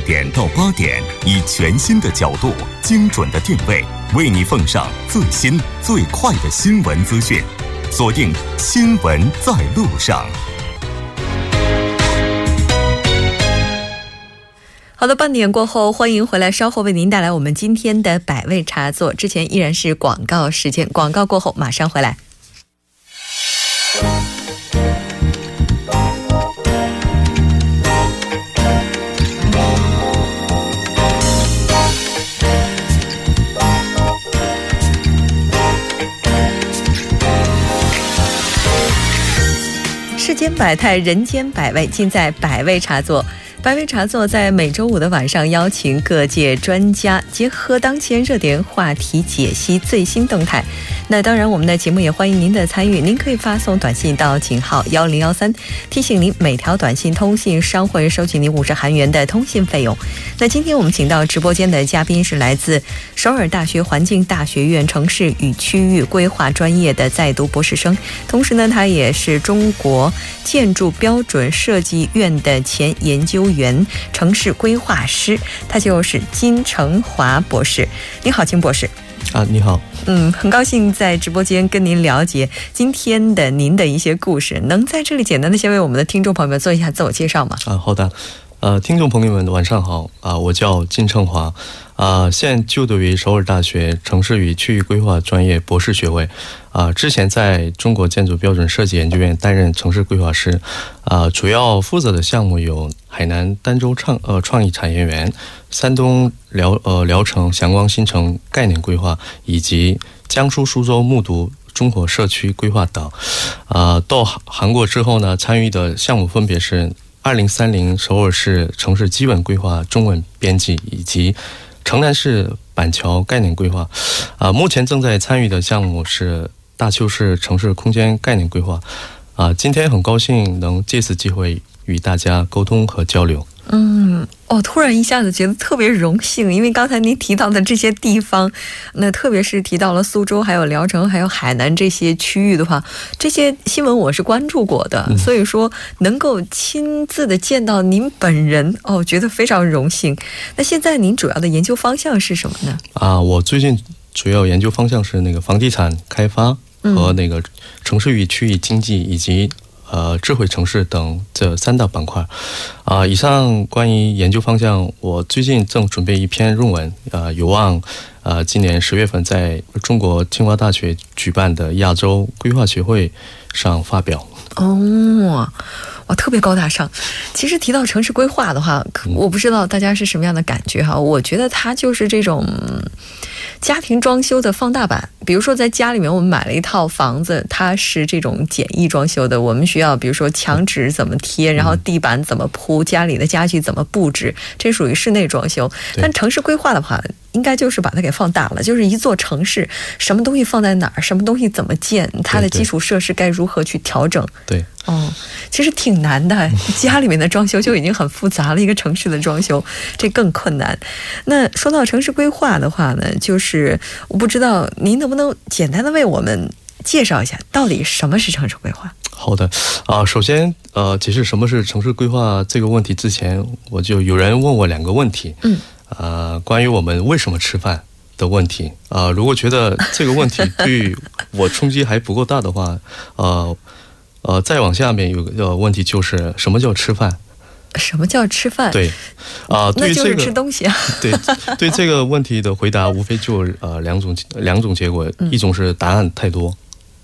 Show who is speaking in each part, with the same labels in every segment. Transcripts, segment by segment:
Speaker 1: 点到八点，以全新的角度、精准的定位，为你奉上最新最快的新闻资讯。锁定《新闻在路上》。
Speaker 2: 好的，半点过后，欢迎回来，稍后为您带来我们今天的百味茶座。之前依然是广告时间，广告过后马上回来。千百态，人间百味，尽在百味茶座。百味茶座在每周五的晚上邀请各界专家，结合当前热点话题，解析最新动态。那当然，我们的节目也欢迎您的参与。您可以发送短信到井号幺零幺三，提醒您每条短信通信商会收取您五十韩元的通信费用。那今天我们请到直播间的嘉宾是来自首尔大学环境大学院城市与区域规划专业的在读博士生，同时呢，他也是中国建筑标准设计院的前研究。员城市规划师，他就是金成华博士。你好，金博士。
Speaker 3: 啊，你好。
Speaker 2: 嗯，很高兴在直播间跟您了解今天的您的一些故事。能在这里简单的先为我们的听众朋友们做一下自我介绍吗？
Speaker 3: 啊，好的。呃，听众朋友们，晚上好。啊，我叫金成华。啊，现就读于首尔大学城市与区域规划专业博士学位。啊，之前在中国建筑标准设计研究院担任城市规划师。啊，主要负责的项目有海南儋州创呃创意产业园、山东聊呃聊城祥光新城概念规划，以及江苏苏州木渎综合社区规划等。啊，到韩国之后呢，参与的项目分别是二零三零首尔市城市基本规划中文编辑以及。城南市板桥概念规划，啊，目前正在参与的项目是大邱市城市空间概念规划，啊，今天很高兴能借此机会与大家沟通和交流。
Speaker 2: 嗯，哦，突然一下子觉得特别荣幸，因为刚才您提到的这些地方，那特别是提到了苏州、还有聊城、还有海南这些区域的话，这些新闻我是关注过的，所以说能够亲自的见到您本人，哦，觉得非常荣幸。那现在您主要的研究方向是什么呢？
Speaker 3: 啊，我最近主要研究方向是那个房地产开发和那个城市与区域经济以及。呃，智慧城市等这三大板块，啊，以上关于研究方向，我最近正准备一篇论文，呃，有望，呃，今年十月份在中国清华大学举办的亚洲规划学会上发表。
Speaker 2: 哦。哇，特别高大上。其实提到城市规划的话，我不知道大家是什么样的感觉哈。我觉得它就是这种家庭装修的放大版。比如说，在家里面我们买了一套房子，它是这种简易装修的，我们需要比如说墙纸怎么贴，然后地板怎么铺，家里的家具怎么布置，这属于室内装修。但城市规划的话，应该就是把它给放大了，就是一座城市，什么东西放在哪儿，什么东西怎么建，它的基础设施该如何去调整。
Speaker 3: 对，
Speaker 2: 哦，其实挺难的，家里面的装修就已经很复杂了，一个城市的装修这更困难。那说到城市规划的话呢，就是我不知道您能不能简单的为我们介绍一下，到底什么是城市规划？
Speaker 3: 好的，啊，首先，呃，解释什么是城市规划这个问题之前，我就有人问我两个问题，嗯。呃，关于我们为什么吃饭的问题啊，如果觉得这个问题对我冲击还不够大的话，呃呃，再往下面有个问题就是什么叫吃饭？
Speaker 2: 什么叫吃饭？
Speaker 3: 对，啊，
Speaker 2: 那就是吃东西啊。
Speaker 3: 对对，这个问题的回答无非就呃两种两种结果，一种是答案太多，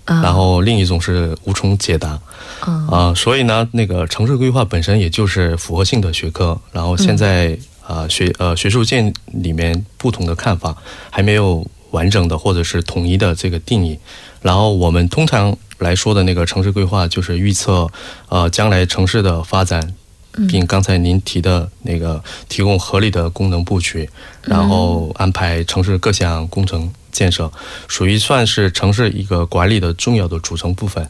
Speaker 3: 然后另一种是无从解答。啊，所以呢，那个城市规划本身也就是复合性的学科，然后现在。啊，学呃学术界里面不同的看法，还没有完整的或者是统一的这个定义。然后我们通常来说的那个城市规划，就是预测呃将来城市的发展，并刚才您提的那个提供合理的功能布局，然后安排城市各项工程建设，属于算是城市一个管理的重要的组成部分。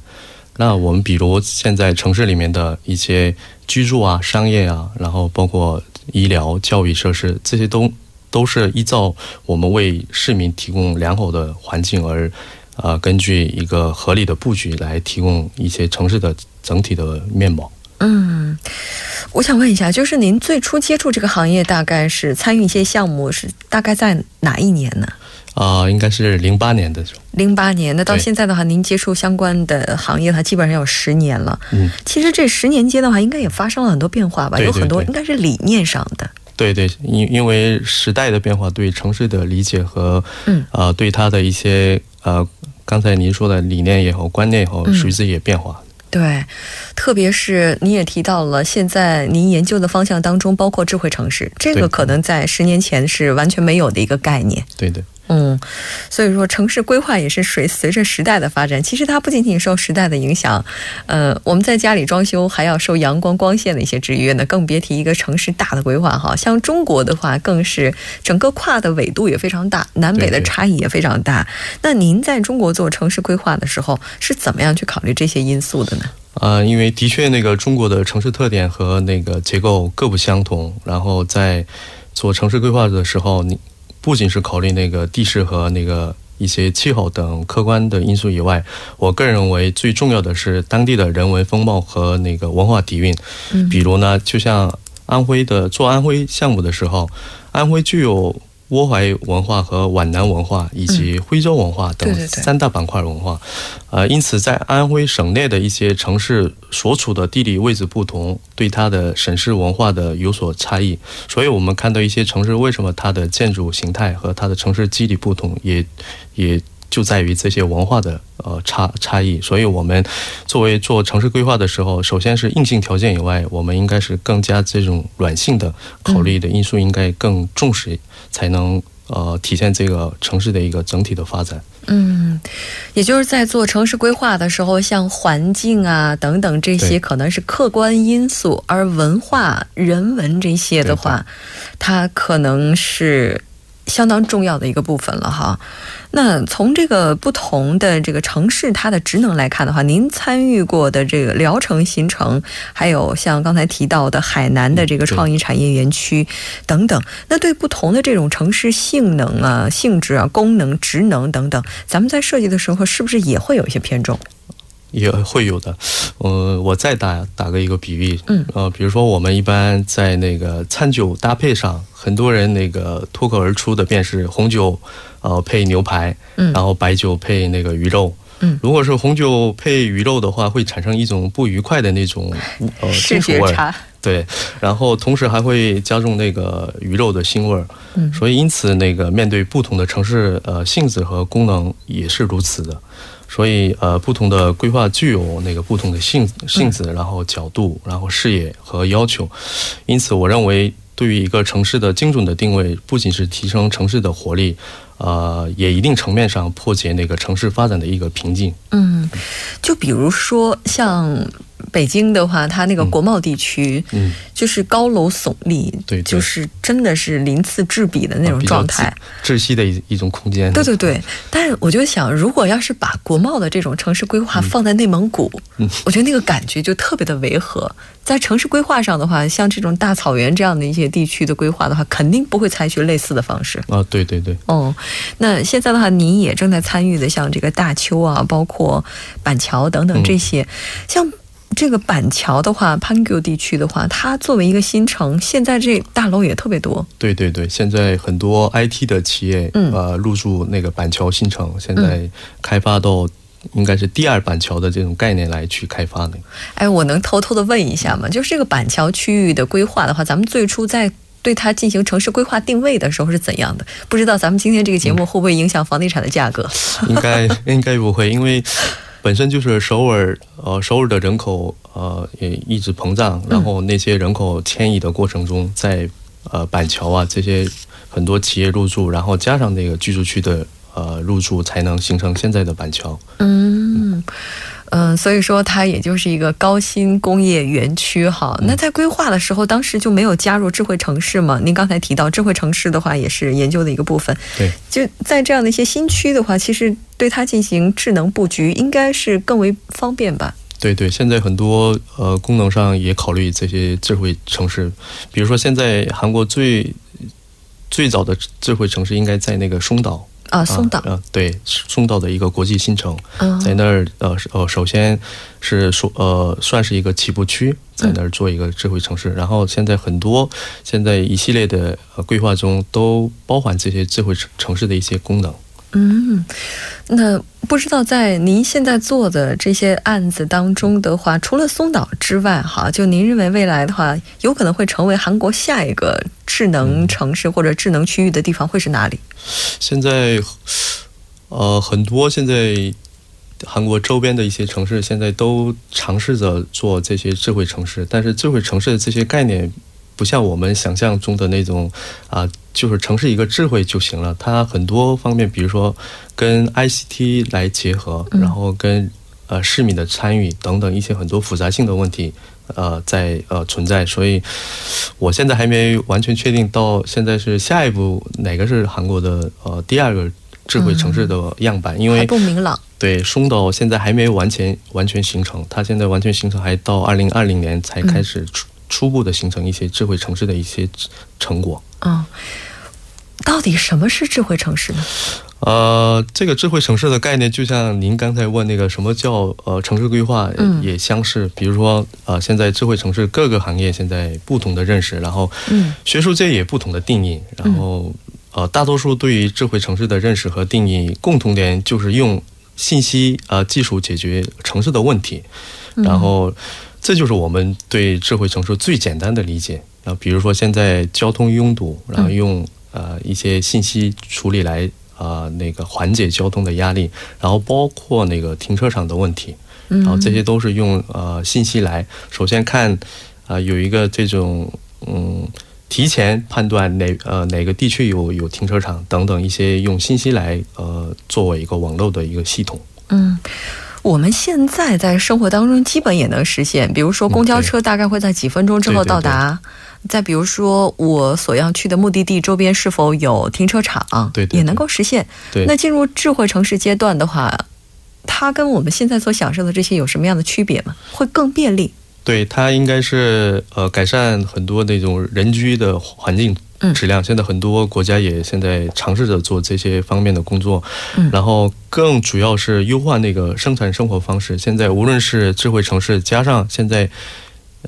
Speaker 3: 那我们比如现在城市里面的一些居住啊、商业啊，然后包括。医疗、教育设施这些都都是依照我们为市民提供良好的环境而，呃，根据一个合理的布局来提供一些城市的整体的面貌。
Speaker 2: 嗯，我想问一下，就是您最初接触这个行业，大概是参与一些项目，是大概在哪一年呢？
Speaker 3: 啊，应该是零八年的时候。
Speaker 2: 零八年，那到现在的话，您接触相关的行业，它基本上有十年了。嗯，其实这十年间的话，应该也发生了很多变化吧？有很多应该是理念上的。
Speaker 3: 对对，因因为时代的变化，对城市的理解和嗯啊，对它的一些呃，刚才您说的理念也好，观念也好，随之也变化。
Speaker 2: 对，特别是您也提到了，现在您研究的方向当中包括智慧城市，这个可能在十年前是完全没有的一个概念。
Speaker 3: 对对。
Speaker 2: 嗯，所以说城市规划也是随随着时代的发展，其实它不仅仅受时代的影响，呃，我们在家里装修还要受阳光光线的一些制约呢，更别提一个城市大的规划哈。像中国的话，更是整个跨的纬度也非常大，南北的差异也非常大。那您在中国做城市规划的时候，是怎么样去考虑这些因素的呢？
Speaker 3: 啊，因为的确那个中国的城市特点和那个结构各不相同，然后在做城市规划的时候，你。不仅是考虑那个地势和那个一些气候等客观的因素以外，我个人认为最重要的是当地的人文风貌和那个文化底蕴。嗯，比如呢，就像安徽的做安徽项目的时候，安徽具有。倭淮文化和皖南文化以及徽州文化等三大板块文化，呃，因此在安徽省内的一些城市所处的地理位置不同，对它的省市文化的有所差异。所以，我们看到一些城市为什么它的建筑形态和它的城市肌理不同，也也就在于这些文化的呃差差异。所以，我们作为做城市规划的时候，首先是硬性条件以外，我们应该是更加这种软性的考虑的因素，应该更重视。才能呃体现这个城市的一个整体的发展。
Speaker 2: 嗯，也就是在做城市规划的时候，像环境啊等等这些可能是客观因素，而文化、人文这些的话，它可能是。相当重要的一个部分了哈。那从这个不同的这个城市它的职能来看的话，您参与过的这个聊城新城，还有像刚才提到的海南的这个创意产业园区等等，那对不同的这种城市性能啊、性质啊、功能、职能等等，咱们在设计的时候是不是也会有一些偏重？
Speaker 3: 也会有的，呃，我再打打个一个比喻，嗯，呃，比如说我们一般在那个餐酒搭配上，很多人那个脱口而出的便是红酒，呃，配牛排，嗯，然后白酒配那个鱼肉，嗯，如果是红酒配鱼肉的话，会产生一种不愉快的那种
Speaker 2: 呃 金属味儿，
Speaker 3: 对，然后同时还会加重那个鱼肉的腥味儿，嗯，所以因此那个面对不同的城市呃性质和功能也是如此的。所以，呃，不同的规划具有那个不同的性性质，然后角度，然后视野和要求。因此，我认为对于一个城市的精准的定位，不仅是提升城市的活力，呃，也一定层面上破解那个城市发展的一个瓶颈。
Speaker 2: 嗯，就比如说像。北京的话，它那个国贸地区，嗯，就是高楼耸立，
Speaker 3: 对，
Speaker 2: 就是真的是鳞次栉比的那种状态，
Speaker 3: 窒息的一一种空间。
Speaker 2: 对对对，但是我就想，如果要是把国贸的这种城市规划放在内蒙古，嗯，我觉得那个感觉就特别的违和。在城市规划上的话，像这种大草原这样的一些地区的规划的话，肯定不会采取类似的方式。
Speaker 3: 啊，对对对。
Speaker 2: 哦，那现在的话，您也正在参与的，像这个大邱啊，包括板桥等等这些，像。这个板桥的话，潘丘地区的话，它作为一个新城，现在这大楼也特别多。
Speaker 3: 对对对，现在很多 IT 的企业，嗯，呃，入驻那个板桥新城，现在开发到应该是第二板桥的这种概念来去开发的。
Speaker 2: 哎，我能偷偷的问一下吗？就是这个板桥区域的规划的话，咱们最初在对它进行城市规划定位的时候是怎样的？不知道咱们今天这个节目会不会影响房地产的价格？
Speaker 3: 应该应该不会，因为。本身就是首尔，呃，首尔的人口，呃，也一直膨胀，然后那些人口迁移的过程中，在呃板桥啊这些很多企业入驻，然后加上那个居住区的呃入驻，才能形成现在的板桥。
Speaker 2: 嗯。所以说它也就是一个高新工业园区哈。那在规划的时候，当时就没有加入智慧城市嘛？您刚才提到智慧城市的话，也是研究的一个部分。
Speaker 3: 对，
Speaker 2: 就在这样的一些新区的话，其实对它进行智能布局，应该是更为方便吧？
Speaker 3: 对对，现在很多呃功能上也考虑这些智慧城市，比如说现在韩国最最早的智慧城市应该在那个松岛。
Speaker 2: 啊，松岛
Speaker 3: 啊，对，松岛的一个国际新城，在那儿呃呃，首先是说呃，算是一个起步区，在那儿做一个智慧城市。然后现在很多现在一系列的规划中都包含这些智慧城市的一些功能。
Speaker 2: 嗯，那不知道在您现在做的这些案子当中的话，除了松岛之外，哈，就您认为未来的话，有可能会成为韩国下一个智能城市或者智能区域的地方会是哪里？
Speaker 3: 现在，呃，很多现在韩国周边的一些城市现在都尝试着做这些智慧城市，但是智慧城市的这些概念。不像我们想象中的那种，啊，就是城市一个智慧就行了。它很多方面，比如说跟 ICT 来结合，然后跟呃市民的参与等等一些很多复杂性的问题，呃，在呃存在。所以，我现在还没完全确定到现在是下一步哪个是韩国的呃第二个智慧城市的样板，因为
Speaker 2: 不明朗。
Speaker 3: 对，松岛现在还没完全完全形成，它现在完全形成还到二零二零年才开始出。初步的形成一些智慧城市的一些成果。嗯，
Speaker 2: 到底什么是智慧城市呢？
Speaker 3: 呃，这个智慧城市的概念，就像您刚才问那个什么叫呃城市规划，也相似。比如说，呃，现在智慧城市各个行业现在不同的认识，然后学术界也不同的定义，然后呃，大多数对于智慧城市的认识和定义共同点就是用信息呃技术解决城市的问题，然后。这就是我们对智慧城市最简单的理解。然后，比如说现在交通拥堵，然后用呃一些信息处理来呃那个缓解交通的压力，然后包括那个停车场的问题，然后这些都是用呃信息来首先看啊有一个这种嗯提前判断哪呃哪个地区有有停车场等等一些用信息来呃作为一个网络的一个系统。嗯。
Speaker 2: 我们现在在生活当中基本也能实现，比如说公交车大概会在几分钟之后到达，再比如说我所要去的目的地周边是否有停车场，对，也能够实现。对，那进入智慧城市阶段的话，它跟我们现在所享受的这些有什么样的区别吗？会更便利？
Speaker 3: 对，它应该是呃改善很多那种人居的环境。质量现在很多国家也现在尝试着做这些方面的工作，然后更主要是优化那个生产生活方式。现在无论是智慧城市，加上现在。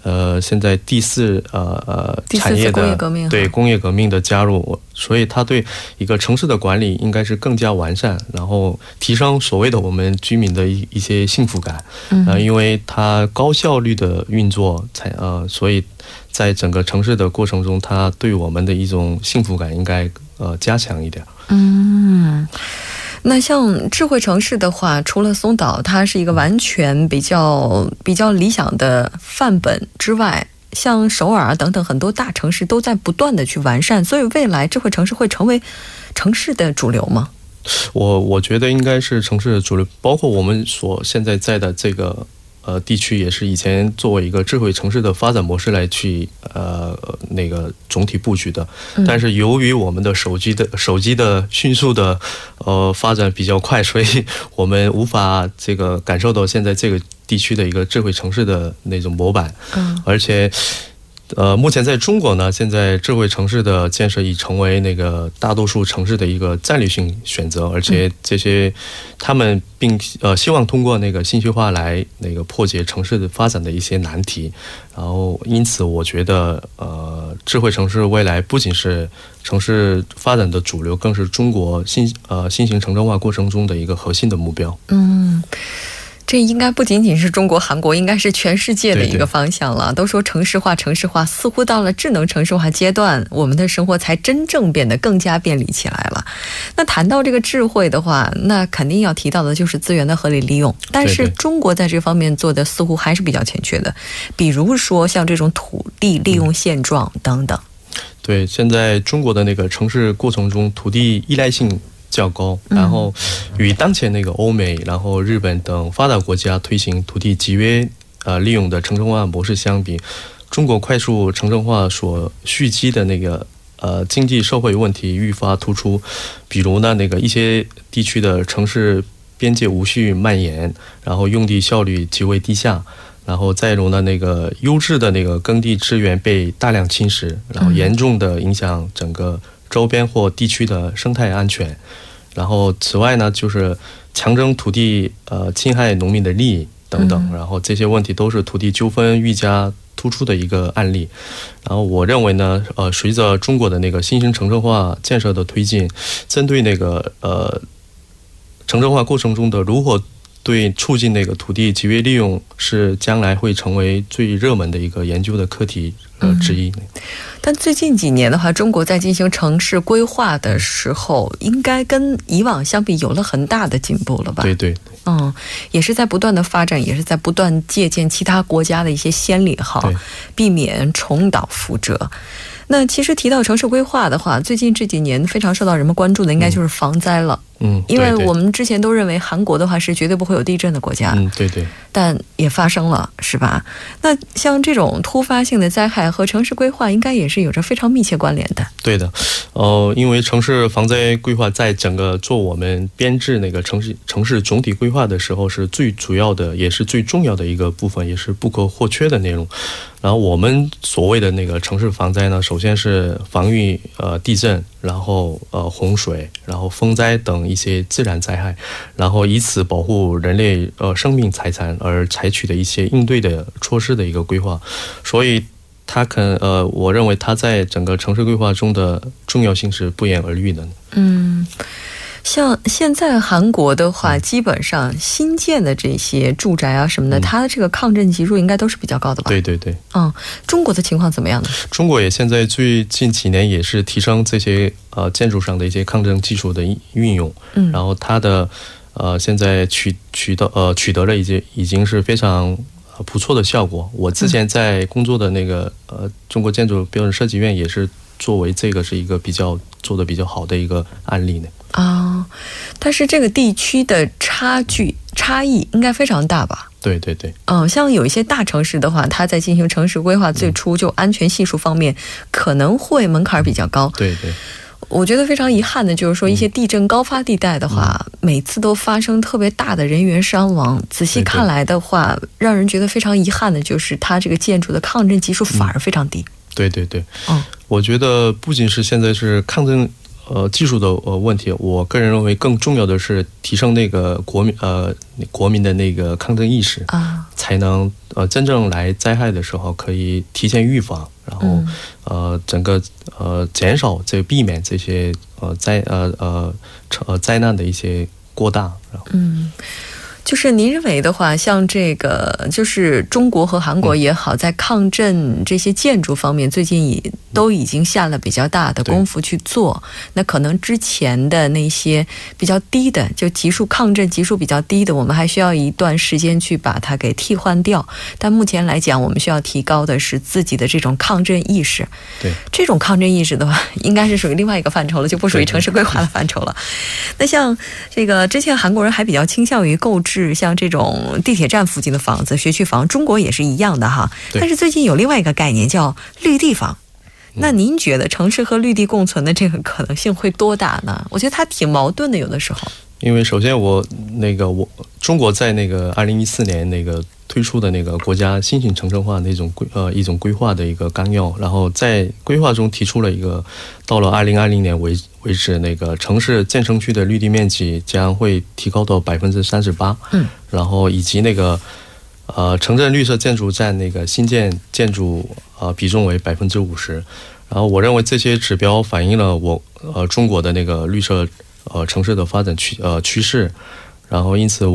Speaker 3: 呃，现在第四呃呃产业的对工业革命的加入，所以它对一个城市的管理应该是更加完善，然后提升所谓的我们居民的一一些幸福感。嗯，因为它高效率的运作，才呃，所以在整个城市的过程中，它对我们的一种幸福感应该呃加强一点。嗯。
Speaker 2: 那像智慧城市的话，除了松岛，它是一个完全比较比较理想的范本之外，像首尔啊等等很多大城市都在不断的去完善，所以未来智慧城市会成为城市的主流吗？
Speaker 3: 我我觉得应该是城市的主流，包括我们所现在在的这个。呃，地区也是以前作为一个智慧城市的发展模式来去呃那个总体布局的，但是由于我们的手机的手机的迅速的呃发展比较快，所以 我们无法这个感受到现在这个地区的一个智慧城市的那种模板，嗯，而且。呃，目前在中国呢，现在智慧城市的建设已成为那个大多数城市的一个战略性选择，而且这些他们并呃希望通过那个信息化来那个破解城市的发展的一些难题，然后因此我觉得呃智慧城市未来不仅是城市发展的主流，更是中国新呃新型城镇化过程中的一个核心的目标。嗯。
Speaker 2: 这应该不仅仅是中国、韩国，应该是全世界的一个方向了。都说城市化，城市化似乎到了智能城市化阶段，我们的生活才真正变得更加便利起来了。那谈到这个智慧的话，那肯定要提到的就是资源的合理利用。但是中国在这方面做的似乎还是比较欠缺的，比如说像这种土地利用现状等等。
Speaker 3: 对，现在中国的那个城市过程中，土地依赖性。较高，然后与当前那个欧美、然后日本等发达国家推行土地集约呃利用的城镇化模式相比，中国快速城镇化所蓄积的那个呃经济社会问题愈发突出。比如呢，那个一些地区的城市边界无序蔓延，然后用地效率极为低下，然后再如呢那个优质的那个耕地资源被大量侵蚀，然后严重的影响整个。周边或地区的生态安全，然后此外呢，就是强征土地呃侵害农民的利益等等，然后这些问题都是土地纠纷愈加突出的一个案例。然后我认为呢，呃，随着中国的那个新型城镇化建设的推进，针对那个呃城镇化过程中的如何。对，促进那个土地节约利用是将来会成为最热门的一个研究的课题呃之一。
Speaker 2: 但最近几年的话，中国在进行城市规划的时候，应该跟以往相比有了很大的进步了吧？
Speaker 3: 对对，
Speaker 2: 嗯，也是在不断的发展，也是在不断借鉴其他国家的一些先例哈，避免重蹈覆辙。那其实提到城市规划的话，最近这几年非常受到人们关注的，应该就是防灾了。
Speaker 3: 嗯，
Speaker 2: 因为我们之前都认为韩国的话是绝对不会有地震的国家。
Speaker 3: 嗯，对对。
Speaker 2: 但也发生了，是吧？那像这种突发性的灾害和城市规划，应该也是有着非常密切关联的。
Speaker 3: 对的，呃，因为城市防灾规划在整个做我们编制那个城市城市总体规划的时候，是最主要的，也是最重要的一个部分，也是不可或缺的内容。然后我们所谓的那个城市防灾呢，首先是防御呃地震，然后呃洪水，然后风灾等一些自然灾害，然后以此保护人类呃生命财产而采取的一些应对的措施的一个规划。所以它肯呃，我认为它在整个城市规划中的重要性是不言而喻的。
Speaker 2: 嗯。像现在韩国的话，基本上新建的这些住宅啊什么的，它的这个抗震级数应该都是比较高的吧？
Speaker 3: 对对对。
Speaker 2: 嗯，中国的情况怎么样呢？
Speaker 3: 中国也现在最近几年也是提升这些呃建筑上的一些抗震技术的运用，嗯，然后它的呃现在取取得呃取得了一些已经是非常不错的效果。我之前在工作的那个呃中国建筑标准设计院也是作为这个是一个比较做的比较好的一个案例呢。
Speaker 2: 啊，但是这个地区的差距差异应该非常大吧？
Speaker 3: 对对对。
Speaker 2: 嗯，像有一些大城市的话，它在进行城市规划最初就安全系数方面可能会门槛比较高。
Speaker 3: 对对。
Speaker 2: 我觉得非常遗憾的就是说，一些地震高发地带的话，每次都发生特别大的人员伤亡。仔细看来的话，让人觉得非常遗憾的就是它这个建筑的抗震级数反而非常低。
Speaker 3: 对对对。嗯，我觉得不仅是现在是抗震。呃，技术的呃问题，我个人认为更重要的是提升那个国民呃国民的那个抗震意识啊，才能呃真正来灾害的时候可以提前预防，然后呃整个呃减少这避免这些呃灾呃呃呃灾难的一些过大，然后。
Speaker 2: 嗯。就是您认为的话，像这个，就是中国和韩国也好，在抗震这些建筑方面，最近也都已经下了比较大的功夫去做。那可能之前的那些比较低的，就级数抗震级数比较低的，我们还需要一段时间去把它给替换掉。但目前来讲，我们需要提高的是自己的这种抗震意识。
Speaker 3: 对，
Speaker 2: 这种抗震意识的话，应该是属于另外一个范畴了，就不属于城市规划的范畴了。那像这个之前韩国人还比较倾向于购置。是像这种地铁站附近的房子、学区房，中国也是一样的哈。但是最近有另外一个概念叫绿地房。那您觉得城市和绿地共存的这个可能性会多大呢？我觉得它挺矛盾的，有的时候。
Speaker 3: 因为首先我那个我中国在那个二零一四年那个。推出的那个国家新型城镇化那种规呃一种规划的一个纲要，然后在规划中提出了一个，到了二零二零年为为止，那个城市建成区的绿地面积将会提高到百分之三十八，嗯，然后以及那个呃城镇绿色建筑占那个新建建筑呃比重为百分之五十，然后我认为这些指标反映了我呃中国的那个绿色呃城市的发展趋呃趋势，然后因此。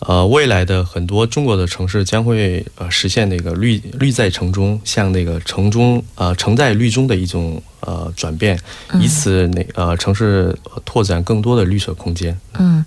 Speaker 3: 呃，未来的很多中国的城市将会呃实现那个绿绿在城中，像那个城中呃城在绿中的一种呃转变，以此那呃城市拓展更多的绿色空间。
Speaker 2: 嗯，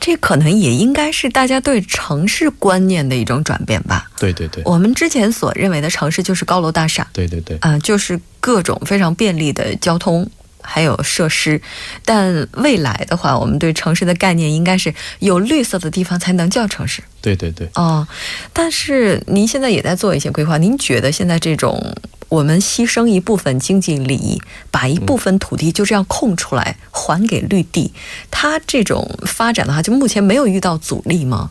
Speaker 2: 这可能也应该是大家对城市观念的一种转变吧。
Speaker 3: 对对对，
Speaker 2: 我们之前所认为的城市就是高楼大厦。
Speaker 3: 对对对，
Speaker 2: 啊，就是各种非常便利的交通。还有设施，但未来的话，我们对城市的概念应该是有绿色的地方才能叫城市。
Speaker 3: 对对对。
Speaker 2: 哦，但是您现在也在做一些规划，您觉得现在这种我们牺牲一部分经济利益，把一部分土地就这样空出来还给绿地，它这种发展的话，就目前没有遇到阻力吗？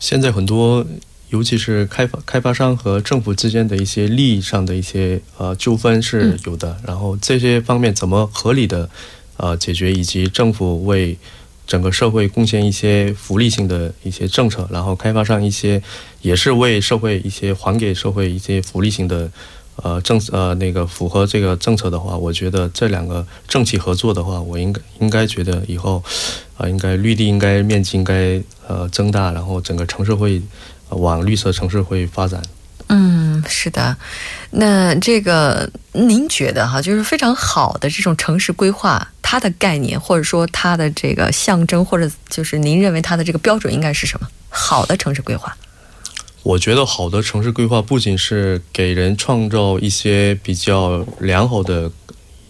Speaker 3: 现在很多。尤其是开发开发商和政府之间的一些利益上的一些呃纠纷是有的，然后这些方面怎么合理的呃解决，以及政府为整个社会贡献一些福利性的一些政策，然后开发商一些也是为社会一些还给社会一些福利性的。呃，政呃那个符合这个政策的话，我觉得这两个政企合作的话，我应该应该觉得以后，啊，应该绿地应该面积应该呃增大，然后整个城市会往绿色城市会发展。
Speaker 2: 嗯，是的。那这个您觉得哈，就是非常好的这种城市规划，它的概念或者说它的这个象征，或者就是您认为它的这个标准应该是什么？好的城市规划。
Speaker 3: 我觉得好的城市规划不仅是给人创造一些比较良好的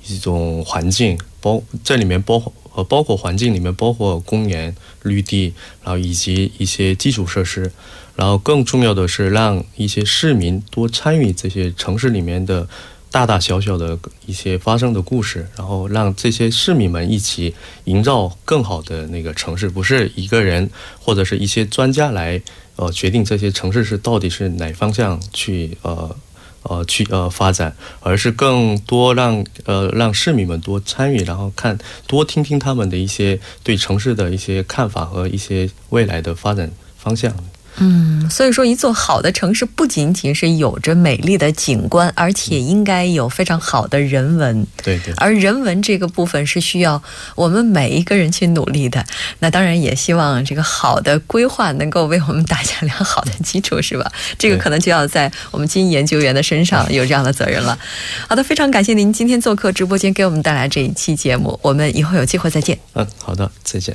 Speaker 3: 一种环境，包这里面包呃包括环境里面包括公园、绿地，然后以及一些基础设施，然后更重要的是让一些市民多参与这些城市里面的大大小小的一些发生的故事，然后让这些市民们一起营造更好的那个城市，不是一个人或者是一些专家来。呃，决定这些城市是到底是哪方向去呃呃去呃发展，而是更多让呃让市民们多参与，然后看多听听他们的一些对城市的一些看法和一些未来的发展方向。
Speaker 2: 嗯，所以说，一座好的城市不仅仅是有着美丽的景观，而且应该有非常好的人文。
Speaker 3: 对对。
Speaker 2: 而人文这个部分是需要我们每一个人去努力的。那当然也希望这个好的规划能够为我们打下良好的基础，是吧？这个可能就要在我们金研究员的身上有这样的责任了。好的，非常感谢您今天做客直播间，给我们带来这一期节目。我们以后有机会再见。
Speaker 3: 嗯，好的，再见。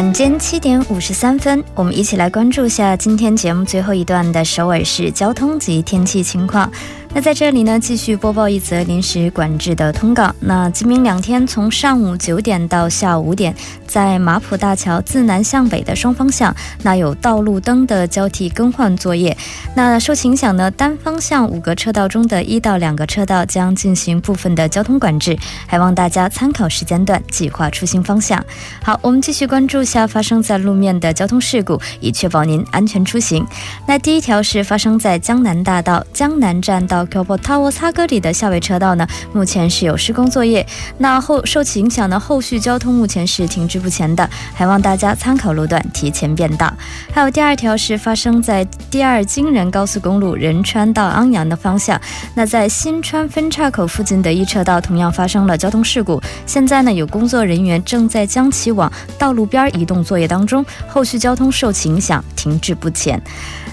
Speaker 4: 晚间七点五十三分，我们一起来关注下今天节目最后一段的首尔市交通及天气情况。那在这里呢，继续播报一则临时管制的通告。那今明两天，从上午九点到下午五点，在马浦大桥自南向北的双方向，那有道路灯的交替更换作业。那受影响呢，单方向五个车道中的一到两个车道将进行部分的交通管制，还望大家参考时间段计划出行方向。好，我们继续关注下发生在路面的交通事故，以确保您安全出行。那第一条是发生在江南大道江南站到 k o b o Tower 擦歌里的下位车道呢，目前是有施工作业。那后受其影响呢，后续交通目前是停滞不前的，还望大家参考路段提前变道。还有第二条是发生在第二京仁高速公路仁川到安阳的方向，那在新川分岔口附近的一车道同样发生了交通事故，现在呢有工作人员正在将其往道路边移动作业当中，后续交通受其影响停滞不前。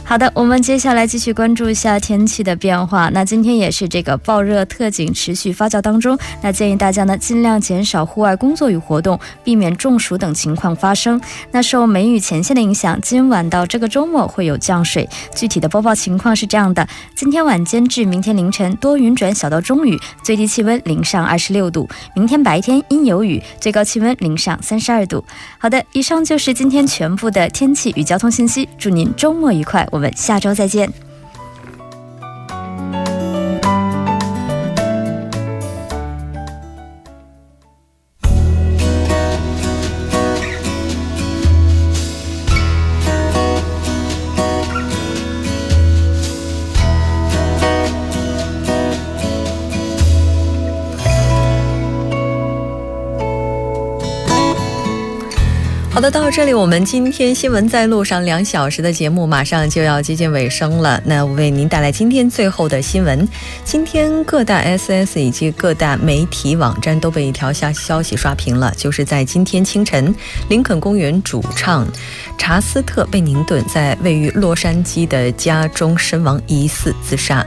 Speaker 4: 好的，我们接下来继续关注一下天气的变化。那今天也是这个暴热特警持续发酵当中，那建议大家呢尽量减少户外工作与活动，避免中暑等情况发生。那受梅雨前线的影响，今晚到这个周末会有降水。具体的播报情况是这样的：今天晚间至明天凌晨多云转小到中雨，最低气温零上二十六度；明天白天阴有雨，最高气温零上三十二度。好的，以上就是今天全部的天气与交通信息。祝您周末愉快。我们下周再见。
Speaker 2: 的，到这里，我们今天新闻在路上两小时的节目马上就要接近尾声了。那我为您带来今天最后的新闻。今天各大 SS 以及各大媒体网站都被一条消消息刷屏了，就是在今天清晨，林肯公园主唱查斯特·贝宁顿在位于洛杉矶的家中身亡，疑似自杀。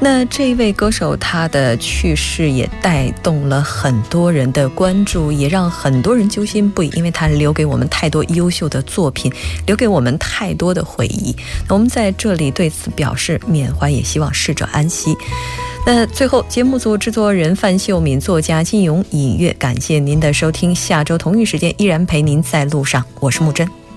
Speaker 2: 那这位歌手他的去世也带动了很多人的关注，也让很多人揪心不已，因为他留给我们太多优秀的作品，留给我们太多的回忆。那我们在这里对此表示缅怀，也希望逝者安息。那最后，节目组制作人范秀敏，作家金勇，尹月，感谢您的收听。下周同一时间依然陪您在路上，我是木真。